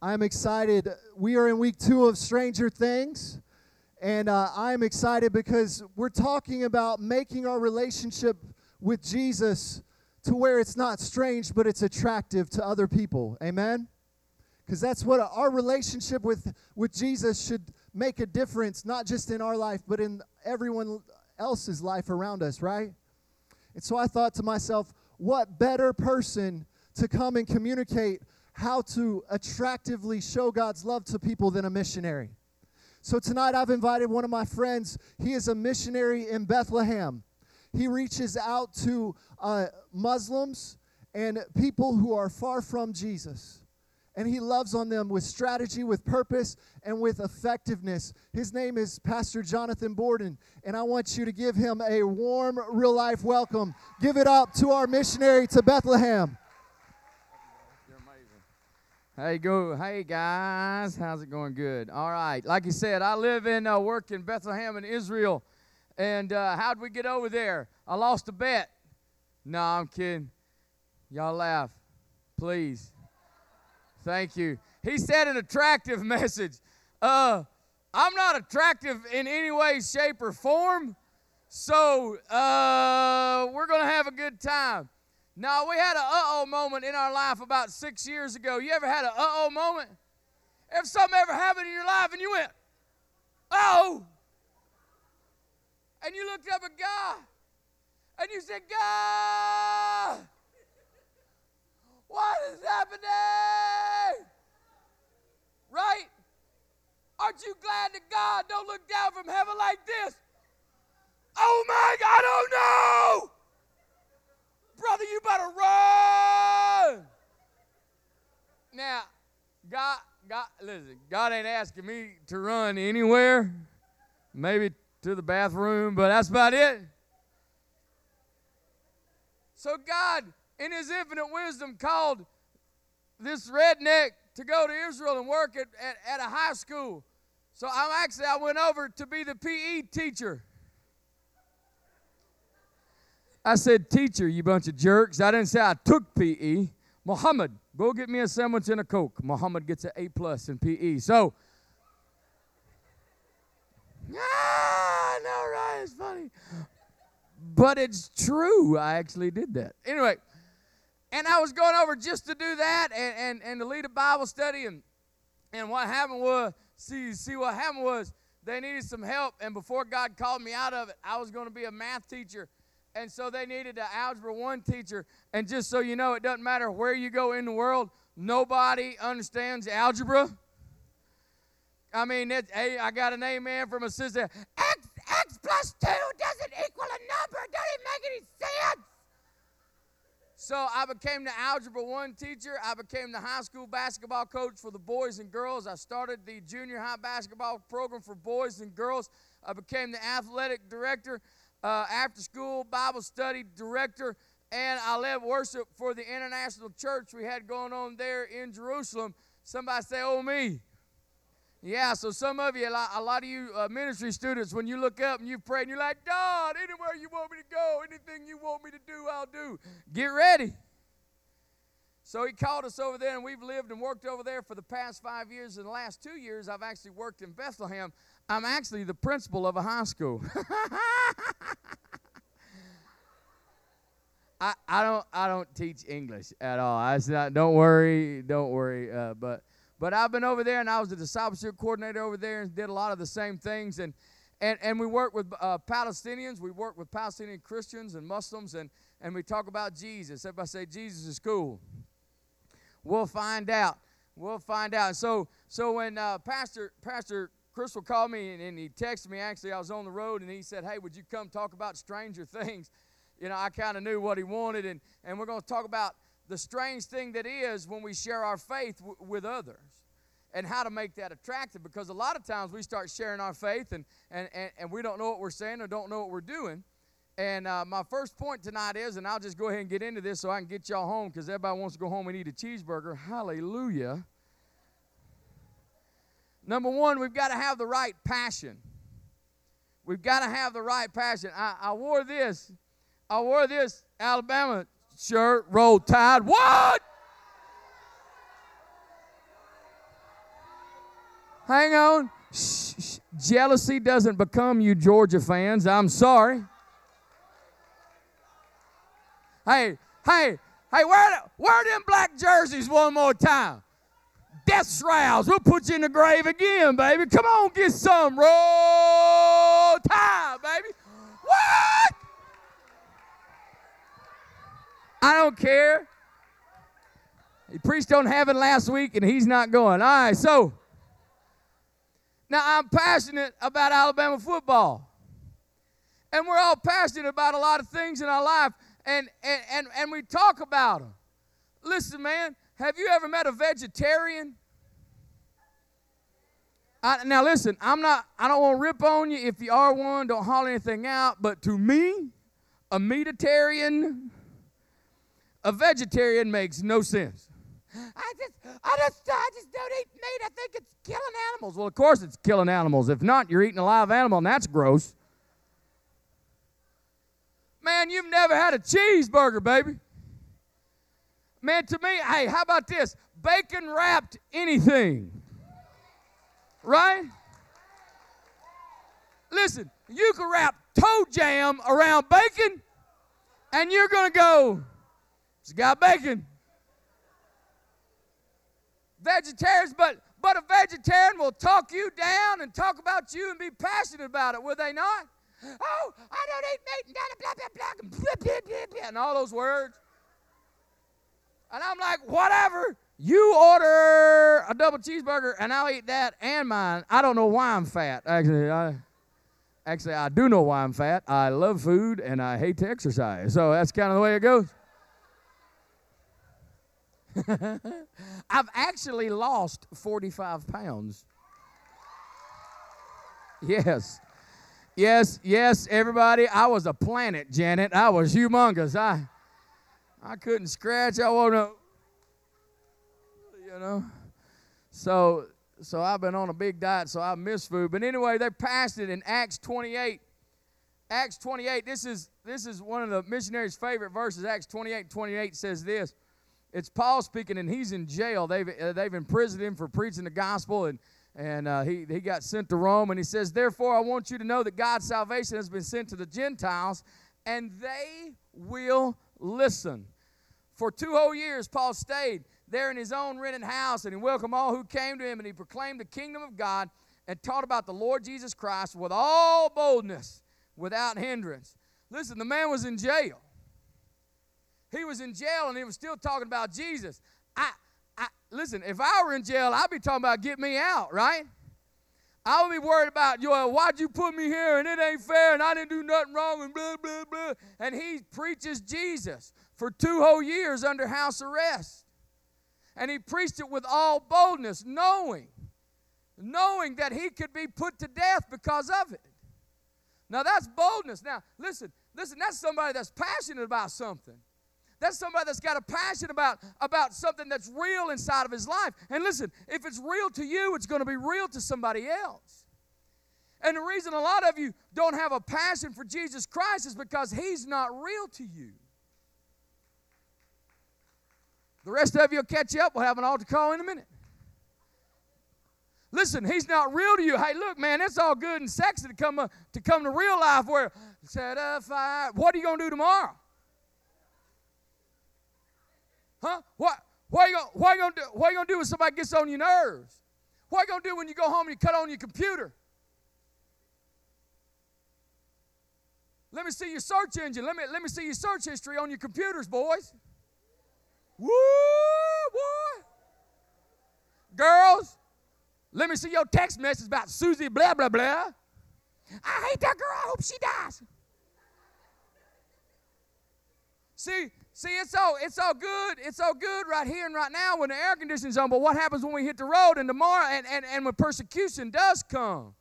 I'm excited. We are in week two of Stranger Things, and uh, I'm excited because we're talking about making our relationship with Jesus to where it's not strange, but it's attractive to other people. Amen? Because that's what our relationship with, with Jesus should make a difference, not just in our life, but in everyone else's life around us, right? And so I thought to myself, what better person to come and communicate how to attractively show God's love to people than a missionary. So tonight I've invited one of my friends. He is a missionary in Bethlehem. He reaches out to uh, Muslims and people who are far from Jesus. And he loves on them with strategy, with purpose, and with effectiveness. His name is Pastor Jonathan Borden, and I want you to give him a warm, real life welcome. Give it up to our missionary to Bethlehem. Hey, go. Hey, guys. How's it going? Good. All right. Like you said, I live in, uh, work in Bethlehem in Israel. And uh, how'd we get over there? I lost a bet. No, I'm kidding. Y'all laugh. Please. Thank you. He said an attractive message. Uh, I'm not attractive in any way, shape, or form. So uh, we're going to have a good time. No, we had an uh oh moment in our life about six years ago. You ever had an uh oh moment? If something ever happened in your life and you went, oh, and you looked up at God and you said, God, what is happening? Right? Aren't you glad that God don't look down from heaven like this? Oh my, god, I don't know brother, you better run. Now, God, God, listen, God ain't asking me to run anywhere, maybe to the bathroom, but that's about it. So God, in His infinite wisdom, called this redneck to go to Israel and work at, at, at a high school. So I'm actually I went over to be the PE teacher. I said, Teacher, you bunch of jerks. I didn't say I took PE. Muhammad, go get me a sandwich and a Coke. Muhammad gets an A plus in PE. So, ah, no, right? It's funny. But it's true. I actually did that. Anyway, and I was going over just to do that and, and, and to lead a Bible study. And, and what happened was, see, see, what happened was they needed some help. And before God called me out of it, I was going to be a math teacher and so they needed an Algebra 1 teacher. And just so you know, it doesn't matter where you go in the world, nobody understands algebra. I mean, it, hey, I got an amen from a sister. X, X plus 2 doesn't equal a number. Doesn't make any sense. So I became the Algebra 1 teacher. I became the high school basketball coach for the boys and girls. I started the junior high basketball program for boys and girls. I became the athletic director uh, after school Bible study director, and I led worship for the international church we had going on there in Jerusalem. Somebody say, Oh, me. Yeah, so some of you, a lot of you uh, ministry students, when you look up and you pray and you're like, God, anywhere you want me to go, anything you want me to do, I'll do. Get ready. So he called us over there, and we've lived and worked over there for the past five years. In the last two years, I've actually worked in Bethlehem. I'm actually the principal of a high school. I, I don't I don't teach English at all. I not, don't worry, don't worry. Uh, but but I've been over there and I was the discipleship coordinator over there and did a lot of the same things and and and we work with uh, Palestinians. We work with Palestinian Christians and Muslims and and we talk about Jesus. If I say Jesus is cool. We'll find out. We'll find out. So so when uh, Pastor Pastor Crystal called me and, and he texted me. Actually, I was on the road and he said, Hey, would you come talk about stranger things? You know, I kind of knew what he wanted. And, and we're going to talk about the strange thing that is when we share our faith w- with others and how to make that attractive because a lot of times we start sharing our faith and, and, and, and we don't know what we're saying or don't know what we're doing. And uh, my first point tonight is, and I'll just go ahead and get into this so I can get y'all home because everybody wants to go home and eat a cheeseburger. Hallelujah. Number one, we've got to have the right passion. We've got to have the right passion. I, I wore this. I wore this Alabama shirt, roll tide. What? Hang on. Shh, shh. Jealousy doesn't become you Georgia fans. I'm sorry. Hey, hey, hey, wear, wear them black jerseys one more time. Death shrouds. We'll put you in the grave again, baby. Come on, get some. Roll Tide, baby. What? I don't care. He preached on heaven last week and he's not going. All right, so now I'm passionate about Alabama football. And we're all passionate about a lot of things in our life and and and, and we talk about them. Listen, man, have you ever met a vegetarian? I, now listen, I'm not. I don't want to rip on you. If you are one, don't holler anything out. But to me, a meatitarian, a vegetarian makes no sense. I just, I just, I just don't eat meat. I think it's killing animals. Well, of course it's killing animals. If not, you're eating a live animal, and that's gross. Man, you've never had a cheeseburger, baby. Man, to me, hey, how about this? Bacon wrapped anything. Right? Listen, you can wrap toe jam around bacon, and you're going to go, it's got bacon. Vegetarians, but but a vegetarian will talk you down and talk about you and be passionate about it, will they not? Oh, I don't eat meat and blah, blah, blah, blah, blah, blah, blah, and all those words. And I'm like, whatever. You order a double cheeseburger and I'll eat that and mine. I don't know why I'm fat. Actually, I actually I do know why I'm fat. I love food and I hate to exercise. So that's kind of the way it goes. I've actually lost 45 pounds. Yes. Yes, yes, everybody. I was a planet, Janet. I was humongous. I I couldn't scratch. I wasn't you know. So so I've been on a big diet, so I miss food. But anyway, they passed it in Acts 28. Acts 28, this is this is one of the missionaries' favorite verses. Acts 28, 28 says this. It's Paul speaking, and he's in jail. They've, uh, they've imprisoned him for preaching the gospel, and, and uh, he, he got sent to Rome. And he says, Therefore, I want you to know that God's salvation has been sent to the Gentiles, and they will listen. For two whole years, Paul stayed there in his own rented house, and he welcomed all who came to him, and he proclaimed the kingdom of God and taught about the Lord Jesus Christ with all boldness, without hindrance. Listen, the man was in jail. He was in jail and he was still talking about Jesus. I, I listen, if I were in jail, I'd be talking about get me out, right? I would be worried about, you why'd you put me here and it ain't fair and I didn't do nothing wrong and blah, blah, blah. And he preaches Jesus for two whole years under house arrest. And he preached it with all boldness, knowing, knowing that he could be put to death because of it. Now that's boldness. Now, listen, listen, that's somebody that's passionate about something. That's somebody that's got a passion about, about something that's real inside of his life. And listen, if it's real to you, it's going to be real to somebody else. And the reason a lot of you don't have a passion for Jesus Christ is because he's not real to you. The rest of you will catch up. We'll have an altar call in a minute. Listen, he's not real to you. Hey, look, man, it's all good and sexy to come, uh, to come to real life where set a fire. What are you going to do tomorrow? Huh? What? What are you gonna, what are you gonna do? What are you gonna do when somebody gets on your nerves? What are you gonna do when you go home and you cut on your computer? Let me see your search engine. Let me let me see your search history on your computers, boys. Woo, boy. Girls, let me see your text message about Susie blah blah blah. I hate that girl. I hope she dies. See, See, it's all it's all good. It's all good right here and right now when the air conditioning's on. But what happens when we hit the road and tomorrow and, and, and when persecution does come?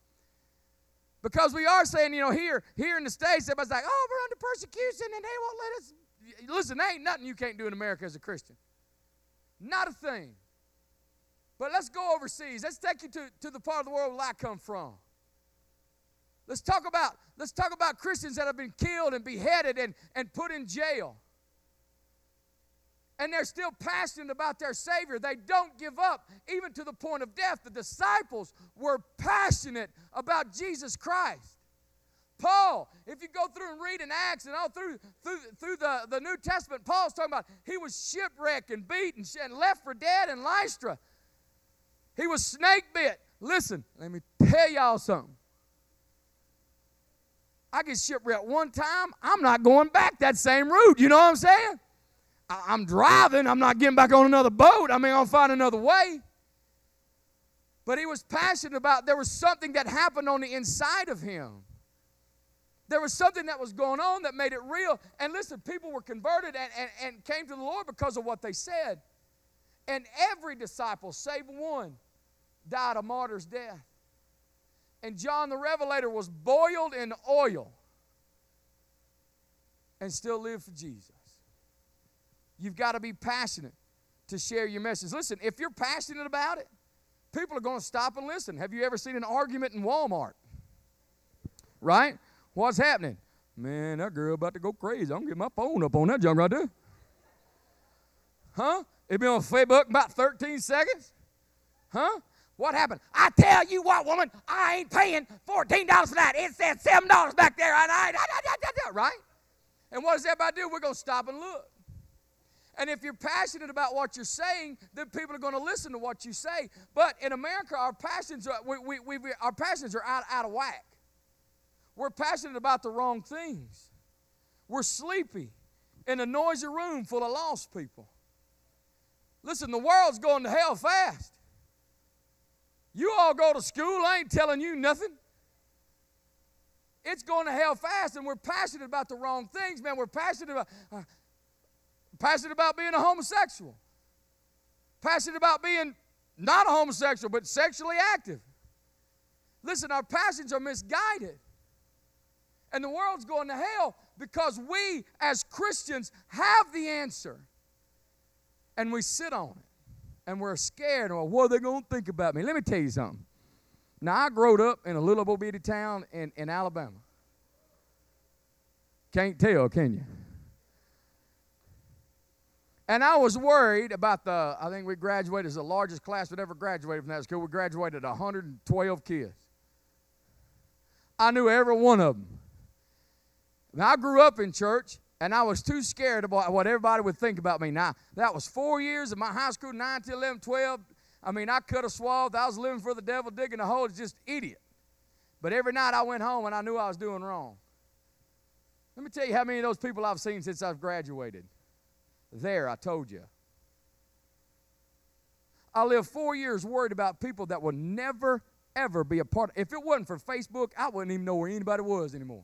Because we are saying, you know, here, here in the States, everybody's like, oh, we're under persecution and they won't let us. Listen, there ain't nothing you can't do in America as a Christian. Not a thing. But let's go overseas. Let's take you to, to the part of the world where I come from. Let's talk about let's talk about Christians that have been killed and beheaded and, and put in jail. And they're still passionate about their Savior. They don't give up, even to the point of death. The disciples were passionate about Jesus Christ. Paul, if you go through and read in Acts and all through through, through the, the New Testament, Paul's talking about he was shipwrecked and beaten and left for dead in Lystra. He was snake bit. Listen, let me tell y'all something. I get shipwrecked one time, I'm not going back that same route. You know what I'm saying? I, am driving, I'm not getting back on another boat. I mean, I'll find another way. But he was passionate about there was something that happened on the inside of him. There was something that was going on that made it real. And listen, people were converted and, and, and came to the Lord because of what they said. And every disciple, save one, died a martyr's death. And John the Revelator was boiled in oil and still lived for Jesus. You've got to be passionate to share your message. Listen, if you're passionate about it, people are going to stop and listen. Have you ever seen an argument in Walmart? Right? What's happening? Man, that girl about to go crazy. I'm gonna get my phone up on that junk right there. Huh? It been on Facebook about 13 seconds? Huh? What happened? I tell you what, woman, I ain't paying $14 for that. It said $7 back there. And I, right? And what does everybody do? We're going to stop and look. And if you're passionate about what you're saying, then people are going to listen to what you say. But in America, our passions are, we, we, we, our passions are out, out of whack. We're passionate about the wrong things. We're sleepy in a noisy room full of lost people. Listen, the world's going to hell fast. You all go to school, I ain't telling you nothing. It's going to hell fast, and we're passionate about the wrong things, man. We're passionate about, uh, passionate about being a homosexual, passionate about being not a homosexual, but sexually active. Listen, our passions are misguided. And the world's going to hell because we, as Christians, have the answer. And we sit on it. And we're scared. Or what are they going to think about me? Let me tell you something. Now, I grew up in a little bitty town in, in Alabama. Can't tell, can you? And I was worried about the, I think we graduated as the largest class we'd ever graduated from that school. We graduated 112 kids. I knew every one of them. Now, I grew up in church, and I was too scared about what everybody would think about me. Now, that was four years of my high school, 9 to 11, 12. I mean, I could have swath. I was living for the devil, digging a hole. It's just idiot. But every night I went home and I knew I was doing wrong. Let me tell you how many of those people I've seen since I've graduated. There, I told you. I lived four years worried about people that would never, ever be a part of If it wasn't for Facebook, I wouldn't even know where anybody was anymore.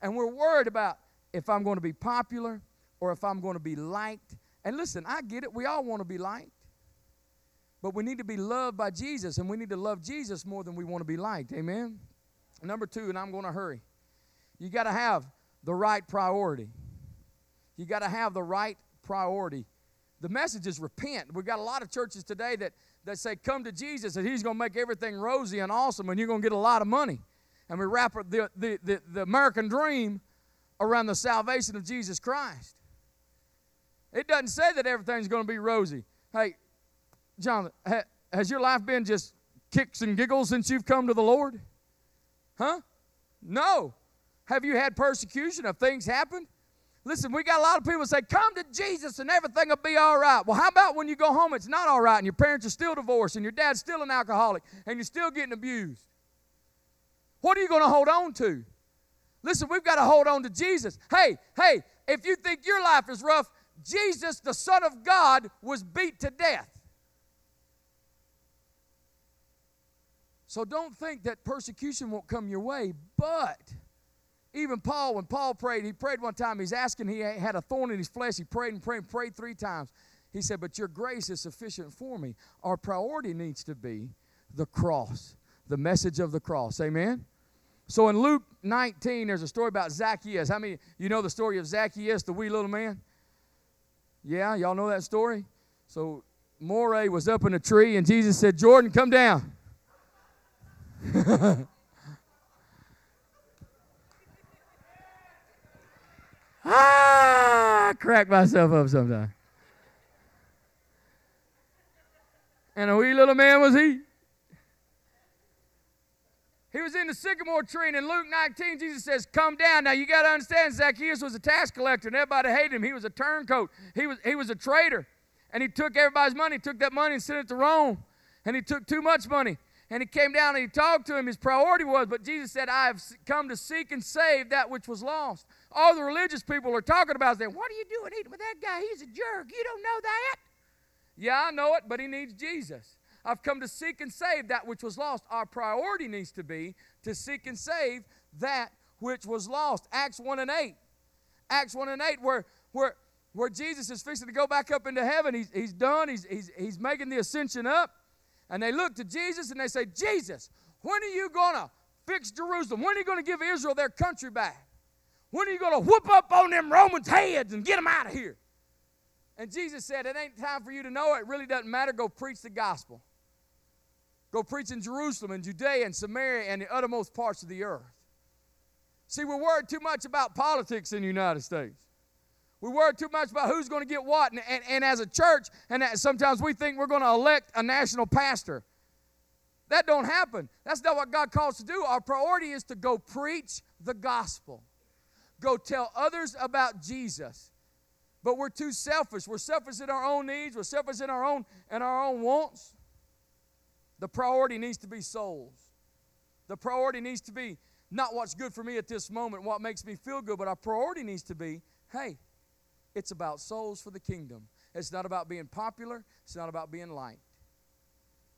And we're worried about if I'm going to be popular or if I'm going to be liked. And listen, I get it. We all want to be liked. But we need to be loved by Jesus, and we need to love Jesus more than we want to be liked. Amen? Number two, and I'm going to hurry. You got to have the right priority. You got to have the right priority. The message is repent. We've got a lot of churches today that, that say, Come to Jesus, and He's going to make everything rosy and awesome, and you're going to get a lot of money and we wrap the, the, the, the American dream around the salvation of Jesus Christ. It doesn't say that everything's going to be rosy. Hey, John, ha, has your life been just kicks and giggles since you've come to the Lord? Huh? No. Have you had persecution? Have things happened? Listen, we got a lot of people say, Come to Jesus and everything will be all right. Well, how about when you go home, it's not all right, and your parents are still divorced, and your dad's still an alcoholic, and you're still getting abused? What are you going to hold on to? Listen, we've got to hold on to Jesus. Hey, hey, if you think your life is rough, Jesus, the Son of God, was beat to death. So don't think that persecution won't come your way, but even Paul, when Paul prayed, he prayed one time, he's asking, he had a thorn in his flesh. He prayed and prayed and prayed three times. He said, But your grace is sufficient for me. Our priority needs to be the cross, the message of the cross. Amen? So in Luke 19, there's a story about Zacchaeus. How many you know the story of Zacchaeus, the wee little man? Yeah, y'all know that story? So Moray was up in a tree, and Jesus said, Jordan, come down. Ah, crack myself up sometimes. And a wee little man was he. He was in the sycamore tree, and in Luke 19, Jesus says, Come down. Now you got to understand, Zacchaeus was a tax collector, and everybody hated him. He was a turncoat, he was, he was a traitor. And he took everybody's money, took that money and sent it to Rome. And he took too much money. And he came down and he talked to him. His priority was, but Jesus said, I have come to seek and save that which was lost. All the religious people are talking about is saying, What are you doing eating with that guy? He's a jerk. You don't know that. Yeah, I know it, but he needs Jesus. I've come to seek and save that which was lost. Our priority needs to be to seek and save that which was lost. Acts 1 and 8. Acts 1 and 8, where, where, where Jesus is fixing to go back up into heaven. He's, he's done, he's, he's, he's making the ascension up. And they look to Jesus and they say, Jesus, when are you going to fix Jerusalem? When are you going to give Israel their country back? When are you going to whoop up on them Romans' heads and get them out of here? And Jesus said, It ain't time for you to know. It really doesn't matter. Go preach the gospel. Go preach in Jerusalem and Judea and Samaria and the uttermost parts of the earth. See, we're worried too much about politics in the United States. We worry too much about who's going to get what. And, and, and as a church, and sometimes we think we're going to elect a national pastor. That don't happen. That's not what God calls to do. Our priority is to go preach the gospel. Go tell others about Jesus. But we're too selfish. We're selfish in our own needs. We're selfish in our own in our own wants. The priority needs to be souls. The priority needs to be not what's good for me at this moment, what makes me feel good, but our priority needs to be, hey, it's about souls for the kingdom. It's not about being popular, it's not about being liked.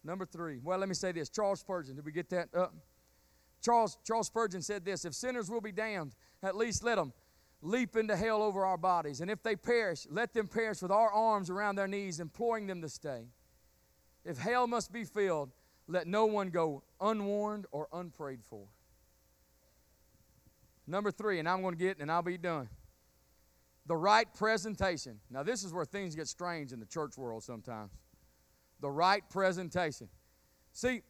Number three. Well, let me say this. Charles Spurgeon, did we get that up? Charles, Charles Spurgeon said this If sinners will be damned, at least let them leap into hell over our bodies. And if they perish, let them perish with our arms around their knees, imploring them to stay. If hell must be filled, let no one go unwarned or unprayed for. Number three, and I'm going to get, and I'll be done the right presentation. Now, this is where things get strange in the church world sometimes. The right presentation. See,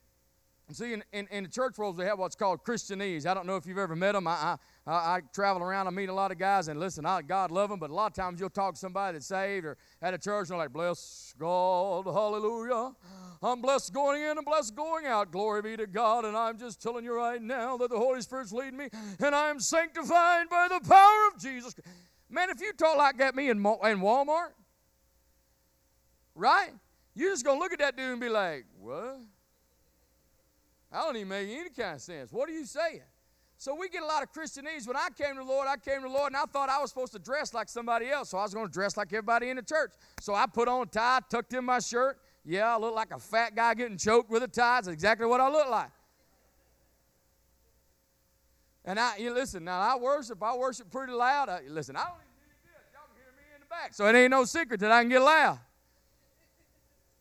see, in, in, in the church world, they have what's called Christianese. I don't know if you've ever met them. I, I, I travel around, I meet a lot of guys, and listen, I, God love them, but a lot of times you'll talk to somebody that's saved or at a church, and they're like, bless God, hallelujah. I'm blessed going in and blessed going out. Glory be to God. And I'm just telling you right now that the Holy Spirit's leading me, and I am sanctified by the power of Jesus. Man, if you talk like that me in, in Walmart, right? You're just going to look at that dude and be like, what? I don't even make any kind of sense. What are you saying? So we get a lot of Christianese. When I came to the Lord, I came to the Lord and I thought I was supposed to dress like somebody else. So I was going to dress like everybody in the church. So I put on a tie, tucked in my shirt. Yeah, I look like a fat guy getting choked with a tie. That's exactly what I look like. And I, you listen, now I worship, I worship pretty loud. I, listen, I don't even need this. Y'all can hear me in the back. So it ain't no secret that I can get loud.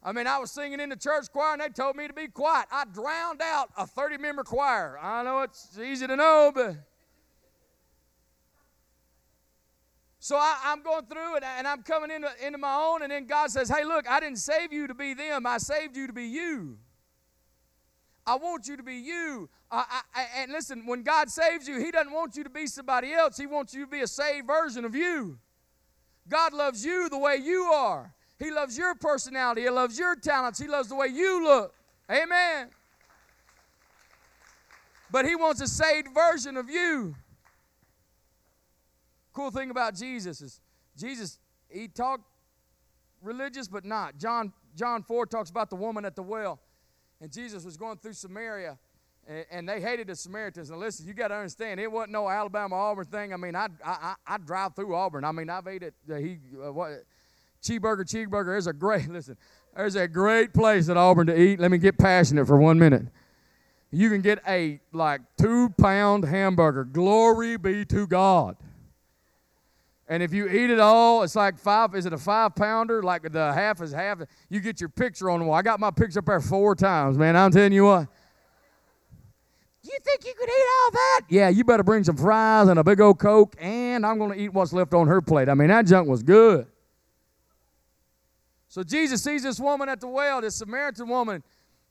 I mean, I was singing in the church choir and they told me to be quiet. I drowned out a 30 member choir. I know it's easy to know, but. So I, am going through it and I'm coming into, into my own, and then God says, Hey, look, I didn't save you to be them, I saved you to be you. I want you to be you. I, I, and listen, when God saves you, He doesn't want you to be somebody else. He wants you to be a saved version of you. God loves you the way you are. He loves your personality. He loves your talents. He loves the way you look. Amen. But He wants a saved version of you. Cool thing about Jesus is Jesus, He talked religious, but not. John, John 4 talks about the woman at the well and Jesus was going through Samaria, and, they hated the Samaritans. And listen, you got to understand, it wasn't no Alabama Auburn thing. I mean, I I I drive through Auburn. I mean, I've ate at he uh, what cheeseburger cheeseburger is a great listen. There's a great place at Auburn to eat. Let me get passionate for one minute. You can get a like two pound hamburger. Glory be to God. And if you eat it all, it's like five, is it a five pounder? Like the half is half. You get your picture on the wall. I got my picture up there four times, man. I'm telling you what. You think you could eat all that? Yeah, you better bring some fries and a big old Coke, and I'm going to eat what's left on her plate. I mean, that junk was good. So Jesus sees this woman at the well, this Samaritan woman,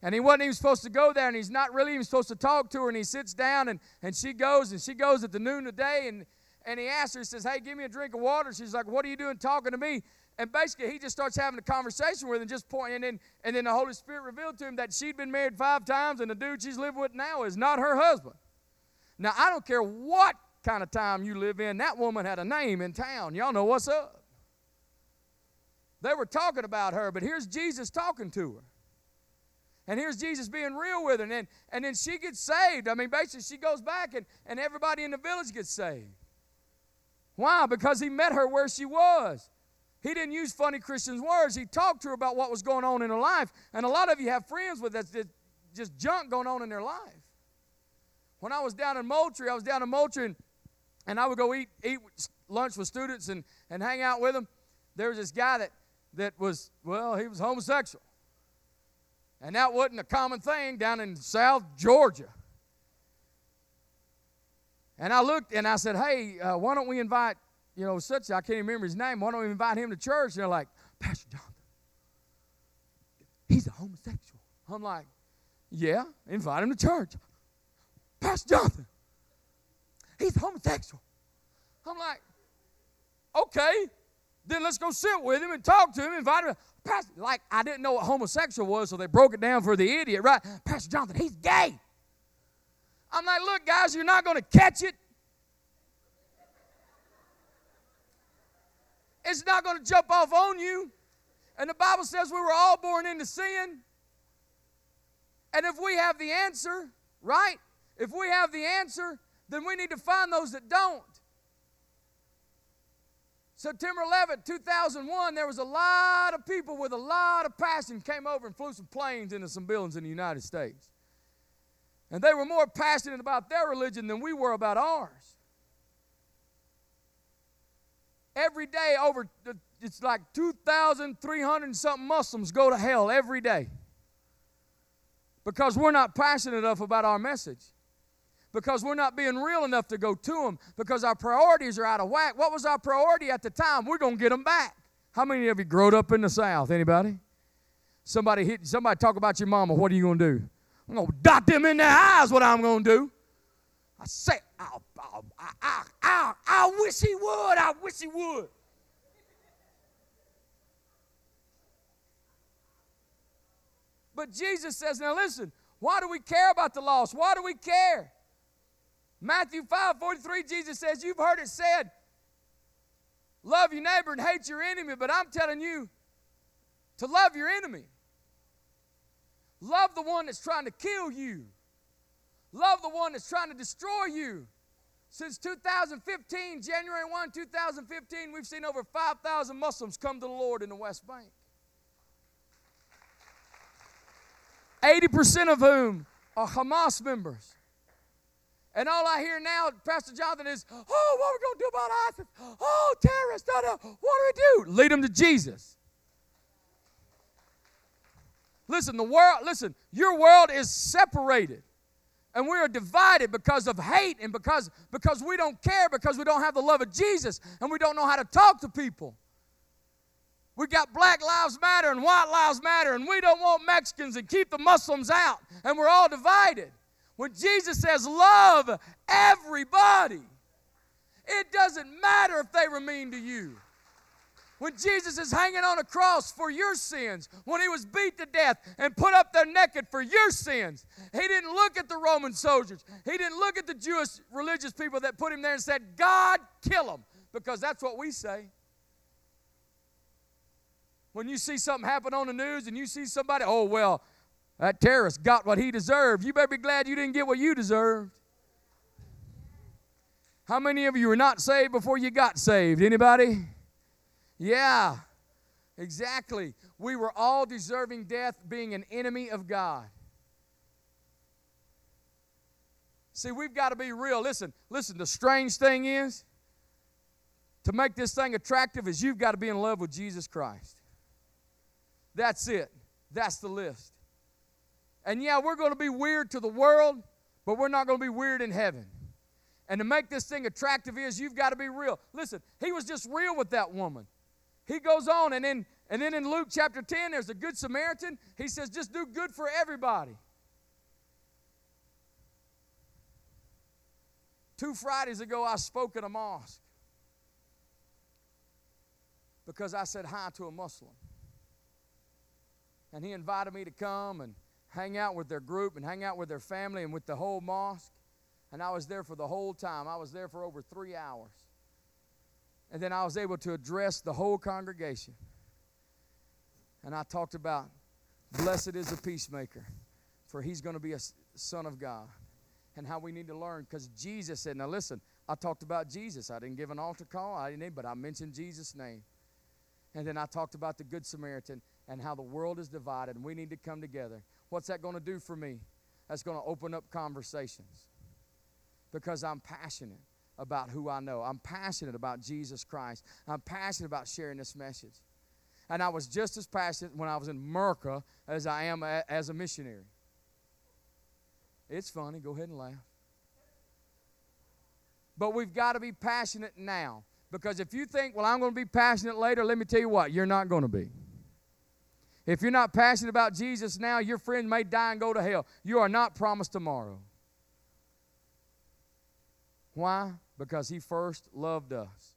and he wasn't even supposed to go there, and he's not really even supposed to talk to her, and he sits down, and, and she goes, and she goes at the noon of the day, and and he asks her, he says, Hey, give me a drink of water. She's like, What are you doing talking to me? And basically, he just starts having a conversation with her and just pointing. And then, and then the Holy Spirit revealed to him that she'd been married five times, and the dude she's living with now is not her husband. Now, I don't care what kind of time you live in, that woman had a name in town. Y'all know what's up. They were talking about her, but here's Jesus talking to her. And here's Jesus being real with her. And then, and then she gets saved. I mean, basically, she goes back and, and everybody in the village gets saved. Why? Because he met her where she was. He didn't use funny Christian words. He talked to her about what was going on in her life. And a lot of you have friends with that just junk going on in their life. When I was down in Moultrie, I was down in Moultrie and, and I would go eat, eat lunch with students and, and hang out with them. There was this guy that, that was, well, he was homosexual. And that wasn't a common thing down in South Georgia. And I looked and I said, hey, uh, why don't we invite you know, such, I can't remember his name. Why don't we invite him to church? And they're like, Pastor Jonathan, he's a homosexual. I'm like, yeah, invite him to church. Pastor Jonathan, he's homosexual. I'm like, okay, then let's go sit with him and talk to him, invite him. Pastor, like, I didn't know what homosexual was, so they broke it down for the idiot, right? Pastor Jonathan, he's gay. I'm like, look, guys, you're not going to catch it It's not going to jump off on you. And the Bible says we were all born into sin. And if we have the answer, right? If we have the answer, then we need to find those that don't. September 11, 2001, there was a lot of people with a lot of passion came over and flew some planes into some buildings in the United States. And they were more passionate about their religion than we were about ours. Every day, over it's like 2,300 something Muslims go to hell every day because we're not passionate enough about our message. Because we're not being real enough to go to them. Because our priorities are out of whack. What was our priority at the time? We're going to get them back. How many of you growed up in the South? Anybody? Somebody hit, somebody talk about your mama. What are you going to do? I'm going to dot them in their eyes. What I'm going to do? I say, I, I, I, I, I wish he would. I wish he would. But Jesus says, now listen, why do we care about the lost? Why do we care? Matthew 5 43, Jesus says, You've heard it said, love your neighbor and hate your enemy, but I'm telling you to love your enemy. Love the one that's trying to kill you. Love the one that's trying to destroy you. Since 2015, January 1, 2015, we've seen over 5,000 Muslims come to the Lord in the West Bank. 80% of whom are Hamas members. And all I hear now, Pastor Jonathan, is, oh, what are we going to do about ISIS? Oh, terrorists, da, da. what do we do? Lead them to Jesus. Listen, the world, listen, your world is separated and we are divided because of hate and because, because we don't care, because we don't have the love of Jesus and we don't know how to talk to people. We got Black Lives Matter and White Lives Matter, and we don't want Mexicans and keep the Muslims out, and we're all divided. When Jesus says, Love everybody, it doesn't matter if they were mean to you when Jesus is hanging on a cross for your sins, when he was beat to death and put up there naked for your sins, he didn't look at the Roman soldiers. He didn't look at the Jewish religious people that put him there and said, God, kill him, because that's what we say. When you see something happen on the news and you see somebody, oh, well, that terrorist got what he deserved, you better be glad you didn't get what you deserved. How many of you were not saved before you got saved? Anybody? Yeah, exactly. We were all deserving death, being an enemy of God. See, we've got to be real. Listen, listen, the strange thing is, to make this thing attractive is you've got to be in love with Jesus Christ. That's it. That's the list. And yeah, we're going to be weird to the world, but we're not going to be weird in heaven. And to make this thing attractive is you've got to be real. Listen, he was just real with that woman. He goes on, and then, and then in Luke chapter 10, there's a good Samaritan. He says, just do good for everybody. Two Fridays ago, I spoke at a mosque because I said hi to a Muslim. And he invited me to come and hang out with their group and hang out with their family and with the whole mosque. And I was there for the whole time. I was there for over three hours. And then I was able to address the whole congregation. And I talked about blessed is the peacemaker, for he's going to be a son of God. And how we need to learn because Jesus said, Now listen, I talked about Jesus. I didn't give an altar call, I didn't, but I mentioned Jesus' name. And then I talked about the Good Samaritan and how the world is divided and we need to come together. What's that going to do for me? That's going to open up conversations because I'm passionate about who I know. I'm passionate about Jesus Christ. I'm passionate about sharing this message. And I was just as passionate when I was in Merca as I am a, as a missionary. It's funny. Go ahead and laugh. But we've got to be passionate now. Because if you think, well, I'm going to be passionate later, let me tell you what, you're not going to be. If you're not passionate about Jesus now, your friend may die and go to hell. You are not promised tomorrow. Why? Because he first loved us.